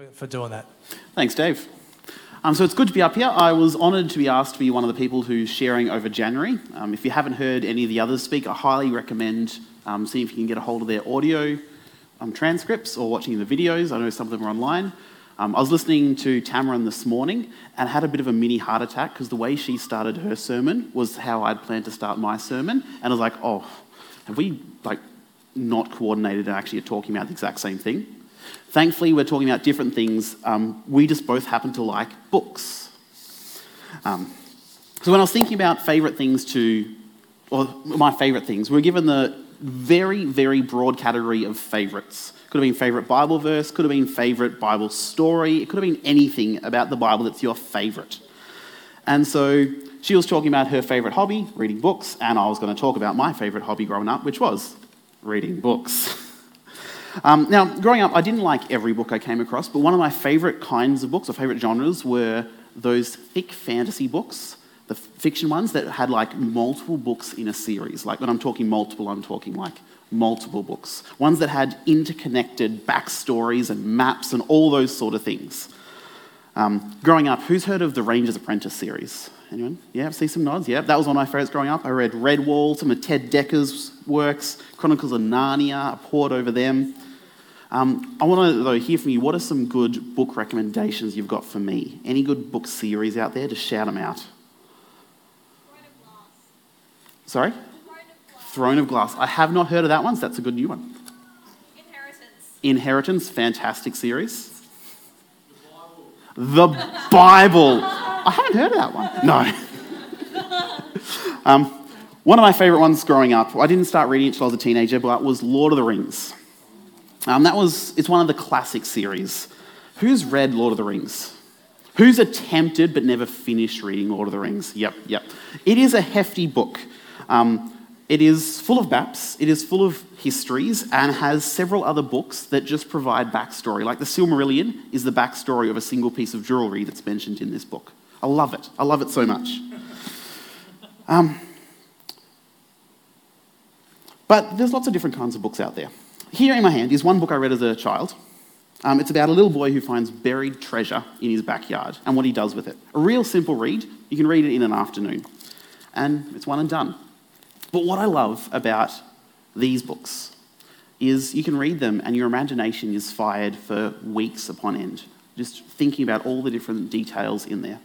for, for doing that. Thanks, Dave. Um, so it's good to be up here. I was honoured to be asked to be one of the people who's sharing over January. Um, if you haven't heard any of the others speak, I highly recommend um, seeing if you can get a hold of their audio um, transcripts or watching the videos. I know some of them are online. Um, I was listening to Tamarin this morning and had a bit of a mini heart attack because the way she started her sermon was how I'd planned to start my sermon. And I was like, oh, have we like not coordinated and actually are talking about the exact same thing? Thankfully, we're talking about different things. Um, we just both happen to like books. Um, so when I was thinking about favourite things to, or my favourite things, we were given the very, very broad category of favourites. Could have been favourite Bible verse, could have been favourite Bible story, it could have been anything about the Bible that's your favourite. And so she was talking about her favourite hobby, reading books, and I was going to talk about my favourite hobby growing up, which was reading books. Um, now, growing up, I didn't like every book I came across, but one of my favourite kinds of books or favourite genres were those thick fantasy books, the fiction ones that had like multiple books in a series. Like when I'm talking multiple, I'm talking like multiple books. Ones that had interconnected backstories and maps and all those sort of things. Um, growing up, who's heard of the Ranger's Apprentice series? Anyone? Yeah, see some nods? Yeah, that was one of my favourites growing up. I read Redwall, some of Ted Dekker's works, Chronicles of Narnia, I pored over them. Um, I want to, though, hear from you. What are some good book recommendations you've got for me? Any good book series out there? Just shout them out. Sorry? Throne of Glass. I have not heard of that one, so that's a good new one. Inheritance. Inheritance, fantastic series. The Bible. I haven't heard of that one. No. um, one of my favourite ones growing up, I didn't start reading it until I was a teenager, but was Lord of the Rings. Um, that was, it's one of the classic series. Who's read Lord of the Rings? Who's attempted but never finished reading Lord of the Rings? Yep, yep. It is a hefty book. Um, it is full of maps, it is full of histories, and has several other books that just provide backstory. Like the Silmarillion is the backstory of a single piece of jewelry that's mentioned in this book. I love it. I love it so much. Um, but there's lots of different kinds of books out there. Here in my hand is one book I read as a child. Um, it's about a little boy who finds buried treasure in his backyard and what he does with it. A real simple read. You can read it in an afternoon. And it's one and done. But what I love about these books is you can read them and your imagination is fired for weeks upon end, just thinking about all the different details in there.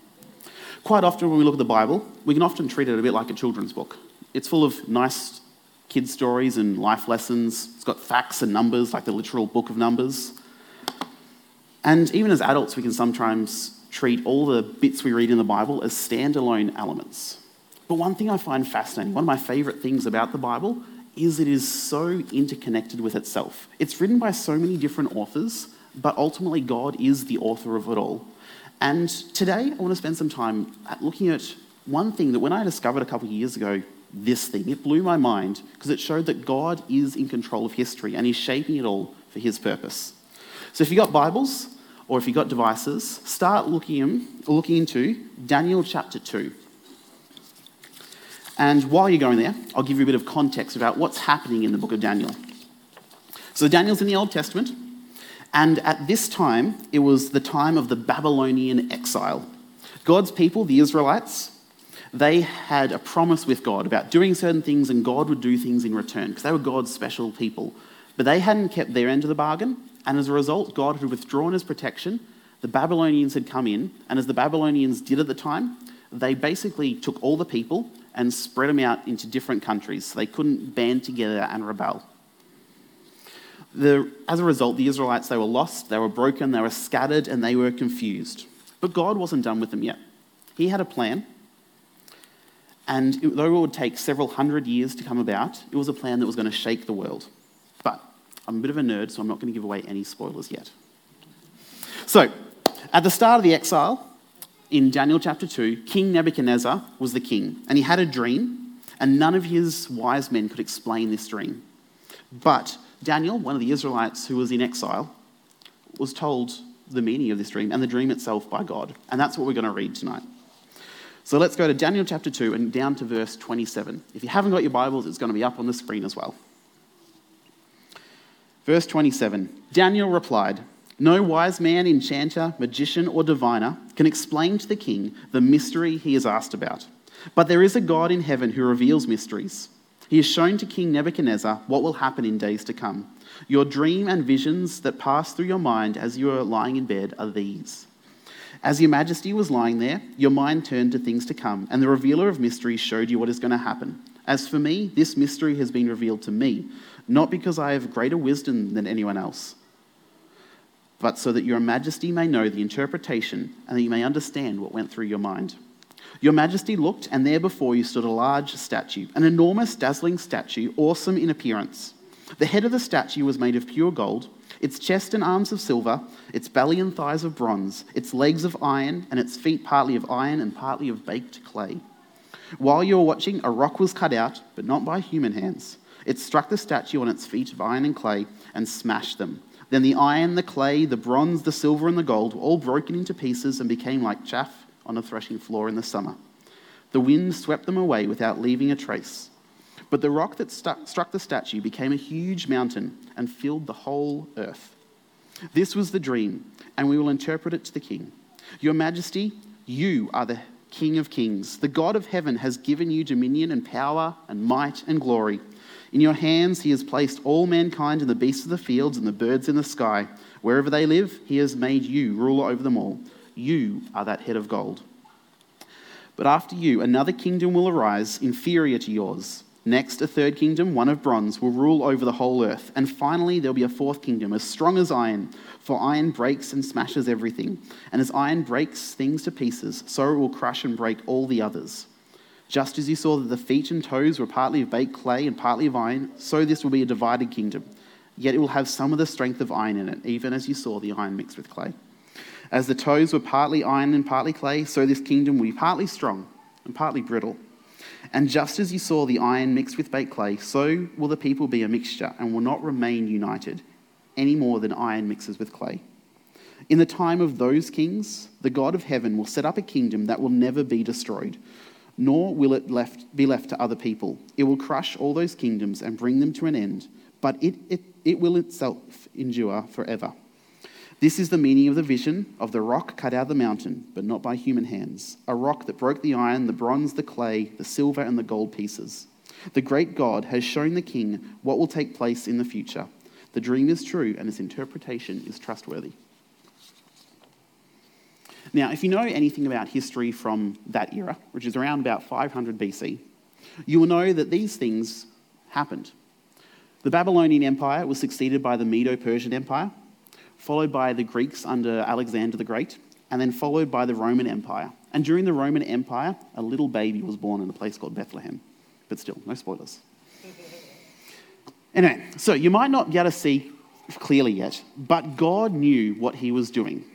Quite often, when we look at the Bible, we can often treat it a bit like a children's book. It's full of nice kids' stories and life lessons, it's got facts and numbers, like the literal book of Numbers. And even as adults, we can sometimes treat all the bits we read in the Bible as standalone elements. But one thing I find fascinating, one of my favourite things about the Bible, is it is so interconnected with itself. It's written by so many different authors, but ultimately God is the author of it all. And today I want to spend some time looking at one thing that when I discovered a couple of years ago, this thing, it blew my mind because it showed that God is in control of history and He's shaping it all for His purpose. So if you've got Bibles or if you've got devices, start looking, looking into Daniel chapter 2. And while you're going there, I'll give you a bit of context about what's happening in the book of Daniel. So, Daniel's in the Old Testament, and at this time, it was the time of the Babylonian exile. God's people, the Israelites, they had a promise with God about doing certain things, and God would do things in return because they were God's special people. But they hadn't kept their end of the bargain, and as a result, God had withdrawn his protection. The Babylonians had come in, and as the Babylonians did at the time, they basically took all the people and spread them out into different countries so they couldn't band together and rebel. The, as a result, the Israelites, they were lost, they were broken, they were scattered, and they were confused. But God wasn't done with them yet. He had a plan, and it, though it would take several hundred years to come about, it was a plan that was going to shake the world. But I'm a bit of a nerd, so I'm not going to give away any spoilers yet. So, at the start of the exile, in Daniel chapter 2, King Nebuchadnezzar was the king, and he had a dream, and none of his wise men could explain this dream. But Daniel, one of the Israelites who was in exile, was told the meaning of this dream and the dream itself by God. And that's what we're going to read tonight. So let's go to Daniel chapter 2 and down to verse 27. If you haven't got your Bibles, it's going to be up on the screen as well. Verse 27 Daniel replied, No wise man, enchanter, magician, or diviner can explain to the king the mystery he is asked about. But there is a God in heaven who reveals mysteries. He has shown to King Nebuchadnezzar what will happen in days to come. Your dream and visions that pass through your mind as you are lying in bed are these. As your majesty was lying there, your mind turned to things to come, and the revealer of mysteries showed you what is going to happen. As for me, this mystery has been revealed to me, not because I have greater wisdom than anyone else but so that your majesty may know the interpretation and that you may understand what went through your mind. Your majesty looked, and there before you stood a large statue, an enormous, dazzling statue, awesome in appearance. The head of the statue was made of pure gold, its chest and arms of silver, its belly and thighs of bronze, its legs of iron, and its feet partly of iron and partly of baked clay. While you were watching, a rock was cut out, but not by human hands. It struck the statue on its feet of iron and clay and smashed them then the iron, the clay, the bronze, the silver, and the gold were all broken into pieces and became like chaff on a threshing floor in the summer. The wind swept them away without leaving a trace. But the rock that stuck, struck the statue became a huge mountain and filled the whole earth. This was the dream, and we will interpret it to the king. Your Majesty, you are the King of kings. The God of heaven has given you dominion and power and might and glory. In your hands he has placed all mankind and the beasts of the fields and the birds in the sky. Wherever they live, he has made you ruler over them all. You are that head of gold. But after you, another kingdom will arise inferior to yours. Next, a third kingdom, one of bronze, will rule over the whole earth. And finally, there'll be a fourth kingdom, as strong as iron, for iron breaks and smashes everything. And as iron breaks things to pieces, so it will crush and break all the others. Just as you saw that the feet and toes were partly of baked clay and partly of iron, so this will be a divided kingdom. Yet it will have some of the strength of iron in it, even as you saw the iron mixed with clay. As the toes were partly iron and partly clay, so this kingdom will be partly strong and partly brittle. And just as you saw the iron mixed with baked clay, so will the people be a mixture and will not remain united any more than iron mixes with clay. In the time of those kings, the God of heaven will set up a kingdom that will never be destroyed nor will it left, be left to other people. It will crush all those kingdoms and bring them to an end, but it, it, it will itself endure forever. This is the meaning of the vision of the rock cut out of the mountain, but not by human hands, a rock that broke the iron, the bronze, the clay, the silver, and the gold pieces. The great God has shown the king what will take place in the future. The dream is true, and its interpretation is trustworthy. Now, if you know anything about history from that era, which is around about 500 BC, you will know that these things happened. The Babylonian Empire was succeeded by the Medo Persian Empire, followed by the Greeks under Alexander the Great, and then followed by the Roman Empire. And during the Roman Empire, a little baby was born in a place called Bethlehem. But still, no spoilers. Anyway, so you might not be able to see clearly yet, but God knew what he was doing.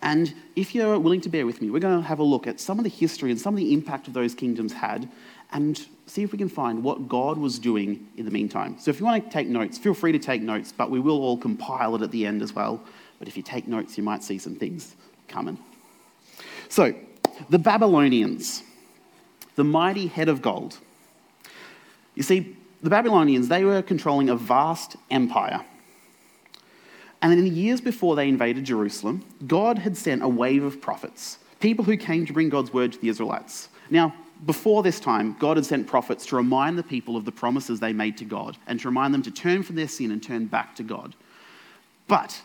And if you're willing to bear with me, we're going to have a look at some of the history and some of the impact of those kingdoms had and see if we can find what God was doing in the meantime. So if you want to take notes, feel free to take notes, but we will all compile it at the end as well. But if you take notes, you might see some things coming. So, the Babylonians, the mighty head of gold. You see, the Babylonians, they were controlling a vast empire. And in the years before they invaded Jerusalem, God had sent a wave of prophets, people who came to bring God's word to the Israelites. Now, before this time, God had sent prophets to remind the people of the promises they made to God and to remind them to turn from their sin and turn back to God. But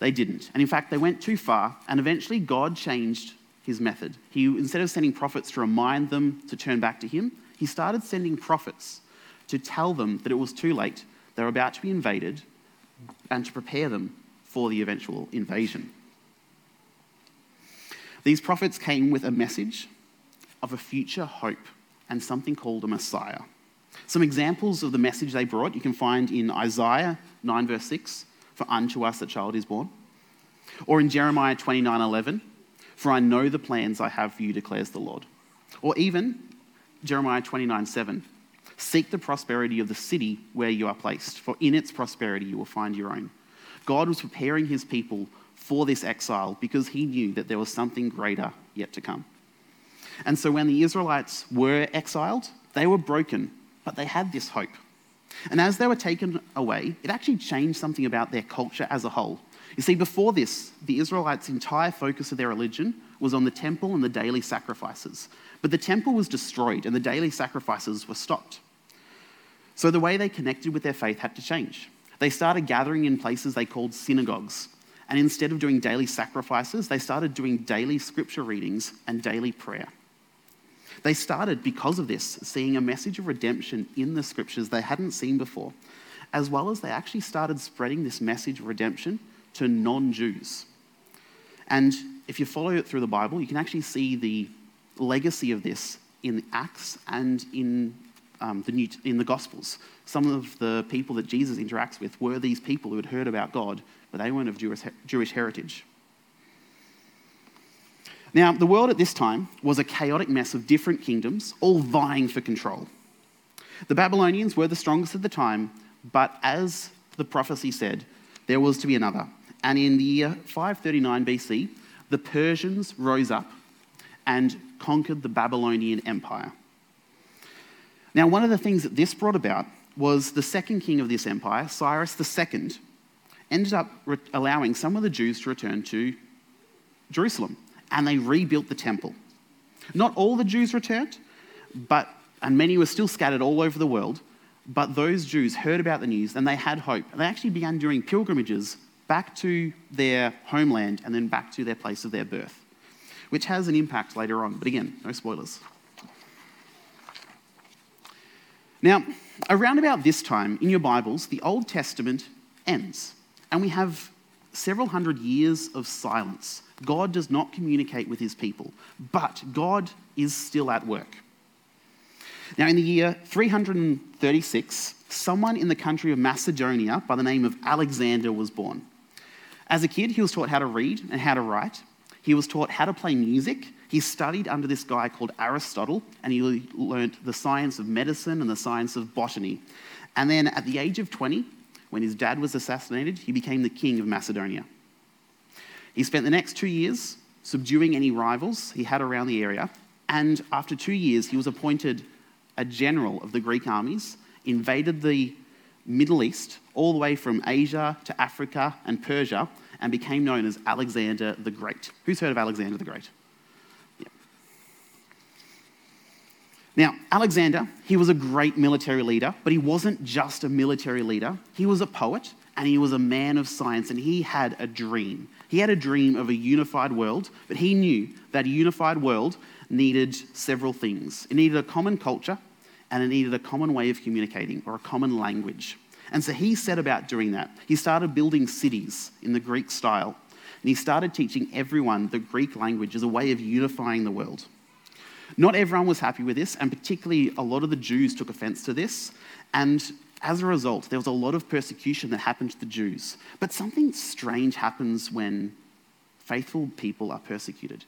they didn't. And in fact, they went too far, and eventually God changed his method. He, instead of sending prophets to remind them to turn back to him, he started sending prophets to tell them that it was too late, they were about to be invaded, and to prepare them for the eventual invasion. These prophets came with a message of a future hope and something called a Messiah. Some examples of the message they brought you can find in Isaiah 9, verse 6, for unto us a child is born, or in Jeremiah 29, 11, for I know the plans I have for you, declares the Lord, or even Jeremiah 29, 7, Seek the prosperity of the city where you are placed, for in its prosperity you will find your own. God was preparing his people for this exile because he knew that there was something greater yet to come. And so when the Israelites were exiled, they were broken, but they had this hope. And as they were taken away, it actually changed something about their culture as a whole. You see, before this, the Israelites' entire focus of their religion was on the temple and the daily sacrifices. But the temple was destroyed and the daily sacrifices were stopped. So the way they connected with their faith had to change. They started gathering in places they called synagogues. And instead of doing daily sacrifices, they started doing daily scripture readings and daily prayer. They started, because of this, seeing a message of redemption in the scriptures they hadn't seen before, as well as they actually started spreading this message of redemption to non Jews. And if you follow it through the Bible, you can actually see the legacy of this in Acts and in um, the New, in the Gospels. Some of the people that Jesus interacts with were these people who had heard about God, but they weren't of Jewish, Jewish heritage. Now, the world at this time was a chaotic mess of different kingdoms, all vying for control. The Babylonians were the strongest at the time, but as the prophecy said, there was to be another. And in the year 539 BC, the Persians rose up and conquered the Babylonian Empire. Now, one of the things that this brought about was the second king of this empire, Cyrus II, ended up re- allowing some of the Jews to return to Jerusalem, and they rebuilt the temple. Not all the Jews returned, but and many were still scattered all over the world. But those Jews heard about the news and they had hope. They actually began doing pilgrimages back to their homeland and then back to their place of their birth, which has an impact later on. But again, no spoilers. Now, around about this time in your Bibles, the Old Testament ends, and we have several hundred years of silence. God does not communicate with his people, but God is still at work. Now, in the year 336, someone in the country of Macedonia by the name of Alexander was born. As a kid, he was taught how to read and how to write. He was taught how to play music he studied under this guy called Aristotle, and he learnt the science of medicine and the science of botany. And then at the age of 20, when his dad was assassinated, he became the king of Macedonia. He spent the next two years subduing any rivals he had around the area, and after two years, he was appointed a general of the Greek armies, invaded the Middle East, all the way from Asia to Africa and Persia, and became known as Alexander the Great. Who's heard of Alexander the Great? Now, Alexander, he was a great military leader, but he wasn't just a military leader. He was a poet and he was a man of science and he had a dream. He had a dream of a unified world, but he knew that a unified world needed several things. It needed a common culture and it needed a common way of communicating or a common language. And so he set about doing that. He started building cities in the Greek style and he started teaching everyone the Greek language as a way of unifying the world. Not everyone was happy with this, and particularly a lot of the Jews took offense to this. And as a result, there was a lot of persecution that happened to the Jews. But something strange happens when faithful people are persecuted.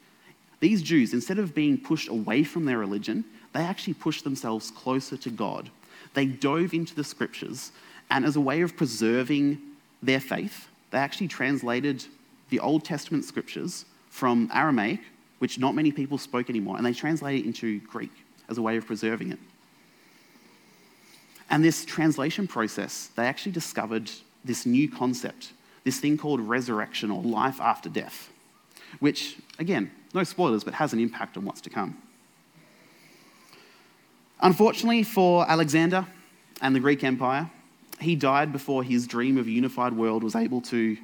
These Jews, instead of being pushed away from their religion, they actually pushed themselves closer to God. They dove into the scriptures, and as a way of preserving their faith, they actually translated the Old Testament scriptures from Aramaic which not many people spoke anymore, and they translated it into Greek as a way of preserving it. And this translation process, they actually discovered this new concept, this thing called resurrection or life after death, which, again, no spoilers, but has an impact on what's to come. Unfortunately for Alexander and the Greek Empire, he died before his dream of a unified world was able to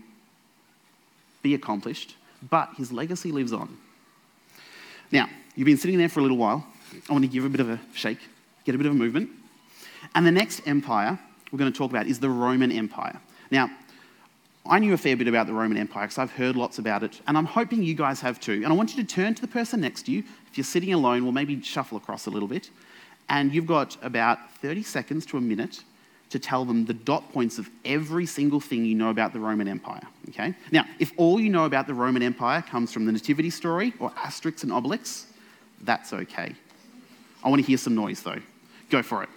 be accomplished, but his legacy lives on. Now, you've been sitting there for a little while. I want to give a bit of a shake, get a bit of a movement. And the next empire we're going to talk about is the Roman Empire. Now, I knew a fair bit about the Roman Empire because I've heard lots about it, and I'm hoping you guys have too. And I want you to turn to the person next to you. If you're sitting alone, we'll maybe shuffle across a little bit. And you've got about 30 seconds to a minute to tell them the dot points of every single thing you know about the Roman Empire. Okay? Now, if all you know about the Roman Empire comes from the Nativity story or Asterix and Obelix, that's okay. I want to hear some noise though. Go for it.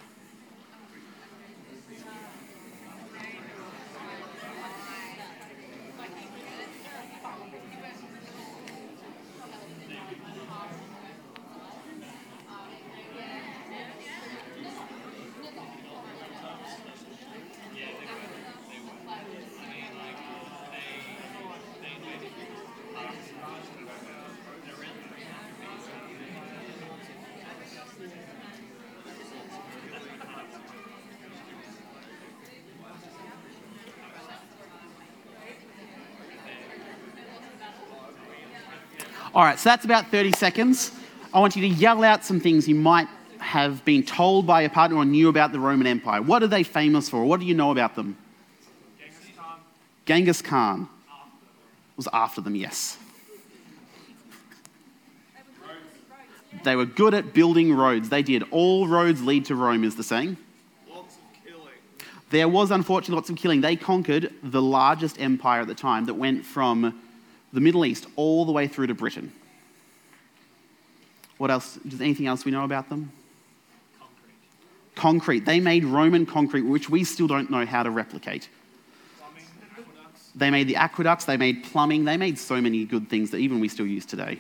All right, so that's about 30 seconds. I want you to yell out some things you might have been told by a partner or knew about the Roman Empire. What are they famous for? What do you know about them? Genghis Khan. Genghis Khan was after them, yes. They were good at building roads. They did. All roads lead to Rome, is the saying. Lots of killing. There was unfortunately lots of killing. They conquered the largest empire at the time that went from the Middle East all the way through to Britain. What else? Does anything else we know about them? Concrete. Concrete. They made Roman concrete, which we still don't know how to replicate. Plumbing. They made the aqueducts, they made plumbing, they made so many good things that even we still use today.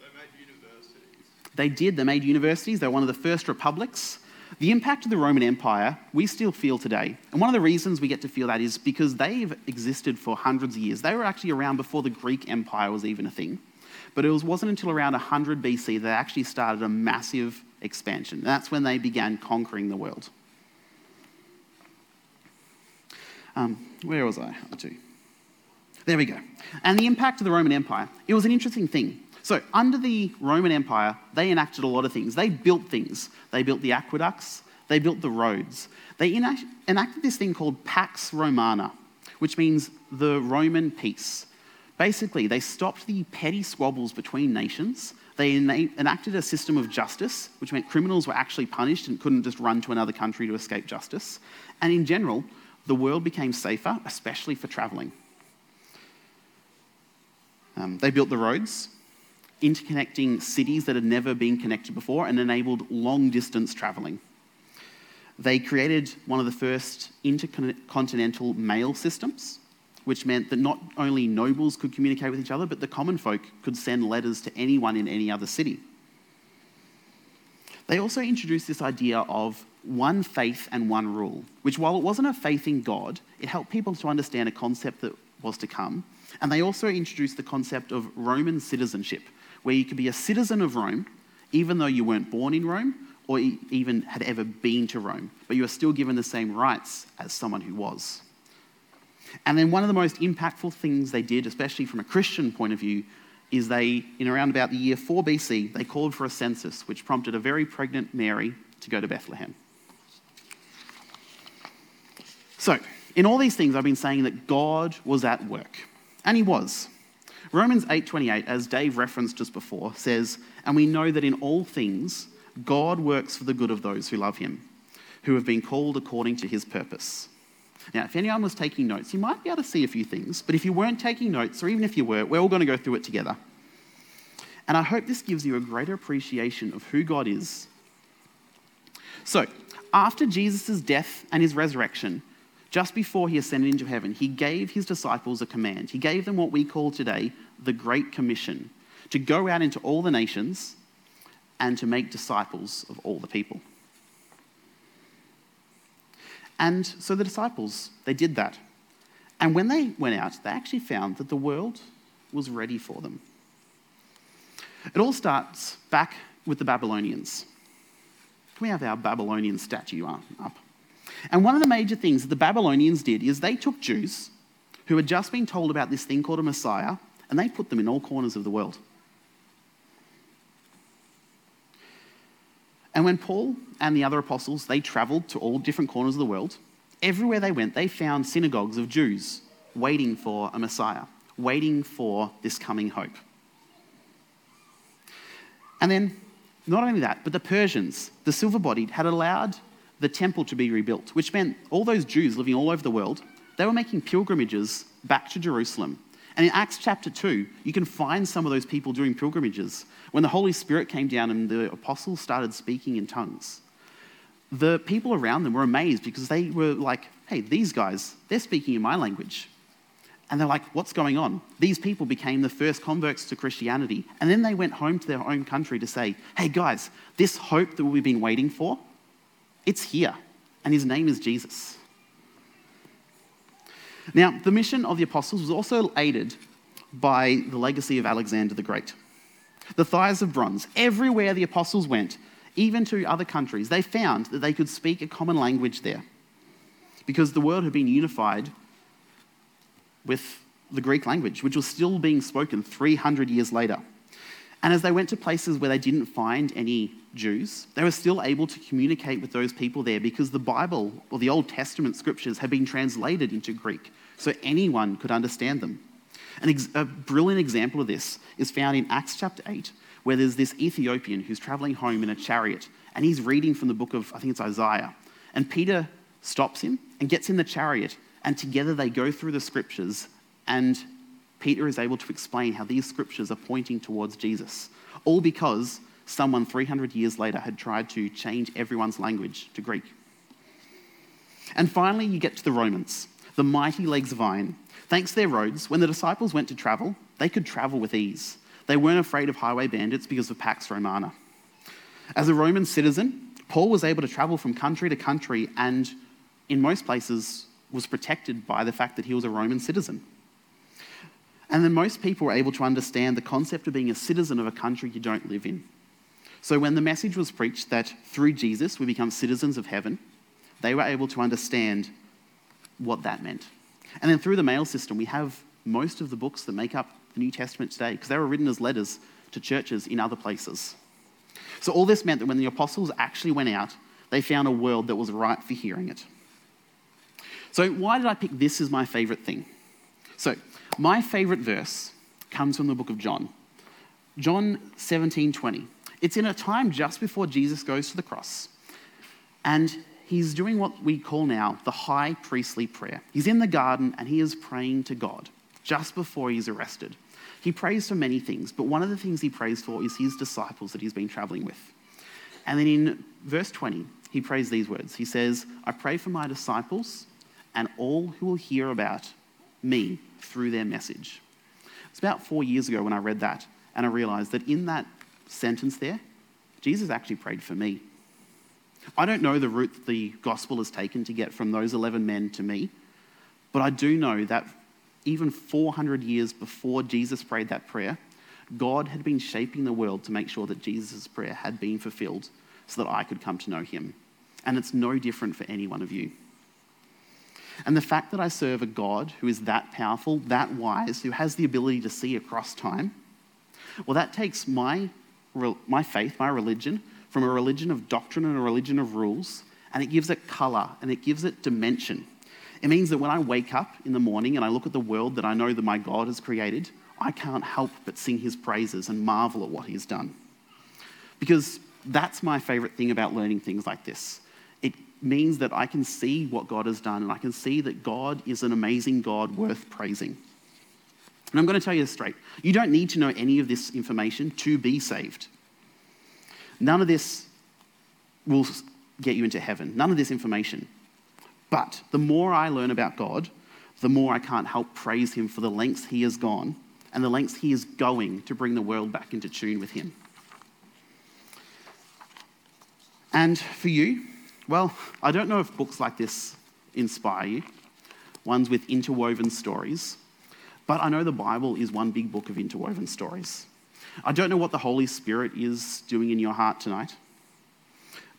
They made universities. They did. They made universities. They were one of the first republics. The impact of the Roman Empire we still feel today. And one of the reasons we get to feel that is because they've existed for hundreds of years. They were actually around before the Greek Empire was even a thing. But it was, wasn't until around 100 BC that actually started a massive expansion. That's when they began conquering the world. Um, where was I? There we go. And the impact of the Roman Empire. It was an interesting thing. So, under the Roman Empire, they enacted a lot of things. They built things. They built the aqueducts, they built the roads. They enacted this thing called Pax Romana, which means the Roman peace. Basically, they stopped the petty squabbles between nations. They enacted a system of justice, which meant criminals were actually punished and couldn't just run to another country to escape justice. And in general, the world became safer, especially for travelling. Um, they built the roads, interconnecting cities that had never been connected before and enabled long distance travelling. They created one of the first intercontinental mail systems, which meant that not only nobles could communicate with each other, but the common folk could send letters to anyone in any other city. They also introduced this idea of one faith and one rule, which, while it wasn't a faith in God, it helped people to understand a concept that was to come. And they also introduced the concept of Roman citizenship, where you could be a citizen of Rome, even though you weren't born in Rome or even had ever been to Rome, but you are still given the same rights as someone who was. And then one of the most impactful things they did, especially from a Christian point of view, is they, in around about the year 4 BC, they called for a census, which prompted a very pregnant Mary to go to Bethlehem. So, in all these things, I've been saying that God was at work, and He was. Romans 8:28, as Dave referenced just before, says, "And we know that in all things God works for the good of those who love Him, who have been called according to His purpose." Now, if anyone was taking notes, you might be able to see a few things, but if you weren't taking notes, or even if you were, we're all going to go through it together. And I hope this gives you a greater appreciation of who God is. So, after Jesus' death and his resurrection, just before he ascended into heaven, he gave his disciples a command. He gave them what we call today the Great Commission to go out into all the nations and to make disciples of all the people. And so the disciples, they did that. And when they went out, they actually found that the world was ready for them. It all starts back with the Babylonians. Can we have our Babylonian statue up? And one of the major things that the Babylonians did is they took Jews who had just been told about this thing called a Messiah and they put them in all corners of the world. And when Paul and the other apostles, they traveled to all different corners of the world, everywhere they went, they found synagogues of Jews waiting for a Messiah, waiting for this coming hope. And then, not only that, but the Persians, the silver bodied, had allowed the temple to be rebuilt, which meant all those Jews living all over the world, they were making pilgrimages back to Jerusalem. And in Acts chapter 2, you can find some of those people doing pilgrimages. When the Holy Spirit came down and the apostles started speaking in tongues, the people around them were amazed because they were like, hey, these guys, they're speaking in my language. And they're like, what's going on? These people became the first converts to Christianity. And then they went home to their own country to say, hey, guys, this hope that we've been waiting for, it's here. And his name is Jesus. Now, the mission of the apostles was also aided by the legacy of Alexander the Great. The thighs of bronze, everywhere the apostles went, even to other countries, they found that they could speak a common language there because the world had been unified with the Greek language, which was still being spoken 300 years later. And as they went to places where they didn't find any Jews, they were still able to communicate with those people there because the Bible or the Old Testament scriptures had been translated into Greek, so anyone could understand them. An ex- a brilliant example of this is found in Acts chapter 8, where there's this Ethiopian who's traveling home in a chariot, and he's reading from the book of, I think it's Isaiah. And Peter stops him and gets in the chariot, and together they go through the scriptures, and Peter is able to explain how these scriptures are pointing towards Jesus, all because someone 300 years later had tried to change everyone's language to Greek. And finally, you get to the Romans, the mighty legs of iron. Thanks to their roads, when the disciples went to travel, they could travel with ease. They weren't afraid of highway bandits because of Pax Romana. As a Roman citizen, Paul was able to travel from country to country and, in most places, was protected by the fact that he was a Roman citizen. And then most people were able to understand the concept of being a citizen of a country you don't live in. So when the message was preached that through Jesus we become citizens of heaven, they were able to understand what that meant. And then through the mail system, we have most of the books that make up the New Testament today because they were written as letters to churches in other places. So all this meant that when the apostles actually went out, they found a world that was right for hearing it. So why did I pick this as my favorite thing? So my favorite verse comes from the book of John. John 17, 20. It's in a time just before Jesus goes to the cross. And he's doing what we call now the high priestly prayer. He's in the garden and he is praying to God just before he's arrested. He prays for many things, but one of the things he prays for is his disciples that he's been traveling with. And then in verse 20, he prays these words He says, I pray for my disciples and all who will hear about me through their message. It's about four years ago when I read that, and I realized that in that sentence there, Jesus actually prayed for me. I don't know the route the gospel has taken to get from those 11 men to me, but I do know that even 400 years before Jesus prayed that prayer, God had been shaping the world to make sure that Jesus' prayer had been fulfilled so that I could come to know him. And it's no different for any one of you. And the fact that I serve a God who is that powerful, that wise, who has the ability to see across time, well, that takes my, my faith, my religion, from a religion of doctrine and a religion of rules, and it gives it color and it gives it dimension. It means that when I wake up in the morning and I look at the world that I know that my God has created, I can't help but sing his praises and marvel at what he's done. Because that's my favorite thing about learning things like this. Means that I can see what God has done and I can see that God is an amazing God worth praising. And I'm going to tell you this straight. You don't need to know any of this information to be saved. None of this will get you into heaven, none of this information. But the more I learn about God, the more I can't help praise Him for the lengths He has gone and the lengths He is going to bring the world back into tune with Him. And for you, well, I don't know if books like this inspire you, ones with interwoven stories, but I know the Bible is one big book of interwoven stories. I don't know what the Holy Spirit is doing in your heart tonight,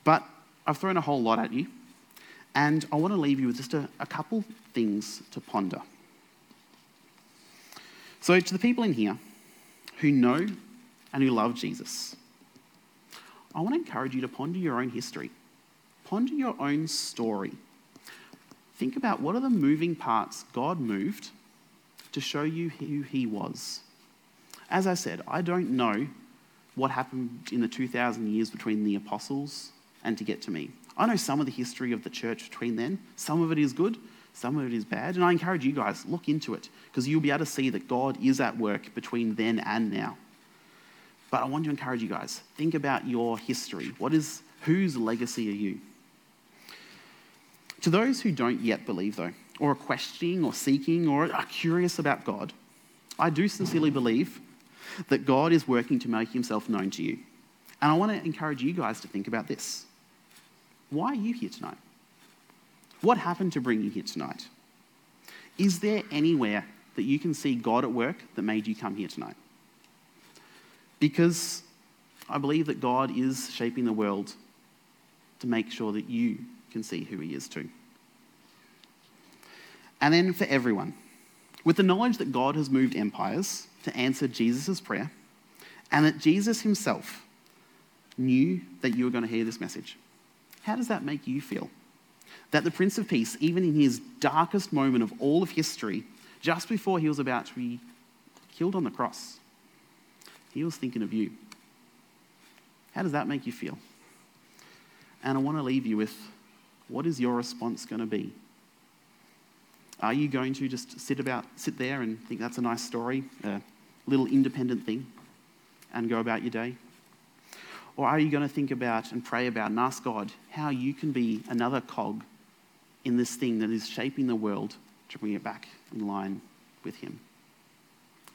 but I've thrown a whole lot at you, and I want to leave you with just a, a couple things to ponder. So, to the people in here who know and who love Jesus, I want to encourage you to ponder your own history, ponder your own story. Think about what are the moving parts God moved to show you who He was. As I said, I don't know what happened in the 2,000 years between the apostles and to get to me. I know some of the history of the church between then. Some of it is good, some of it is bad. And I encourage you guys, look into it because you'll be able to see that God is at work between then and now. But I want to encourage you guys, think about your history. What is, whose legacy are you? To those who don't yet believe, though, or are questioning or seeking or are curious about God, I do sincerely believe that God is working to make himself known to you. And I want to encourage you guys to think about this. Why are you here tonight? What happened to bring you here tonight? Is there anywhere that you can see God at work that made you come here tonight? Because I believe that God is shaping the world to make sure that you can see who He is too. And then for everyone, with the knowledge that God has moved empires to answer Jesus' prayer and that Jesus himself knew that you were going to hear this message. How does that make you feel? That the Prince of Peace, even in his darkest moment of all of history, just before he was about to be killed on the cross, he was thinking of you. How does that make you feel? And I want to leave you with what is your response going to be? Are you going to just sit about sit there and think that's a nice story, a little independent thing, and go about your day? Or are you going to think about and pray about and ask God how you can be another cog in this thing that is shaping the world to bring it back in line with Him?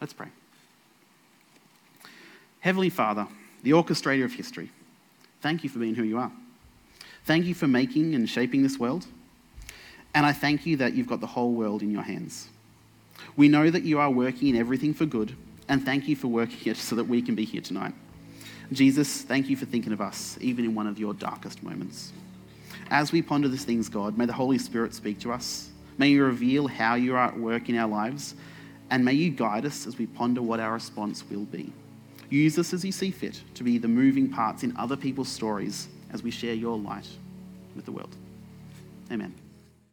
Let's pray. Heavenly Father, the orchestrator of history, thank you for being who you are. Thank you for making and shaping this world. And I thank you that you've got the whole world in your hands. We know that you are working in everything for good, and thank you for working it so that we can be here tonight. Jesus, thank you for thinking of us, even in one of your darkest moments. As we ponder these things, God, may the Holy Spirit speak to us. May you reveal how you are at work in our lives, and may you guide us as we ponder what our response will be. Use us as you see fit to be the moving parts in other people's stories as we share your light with the world. Amen.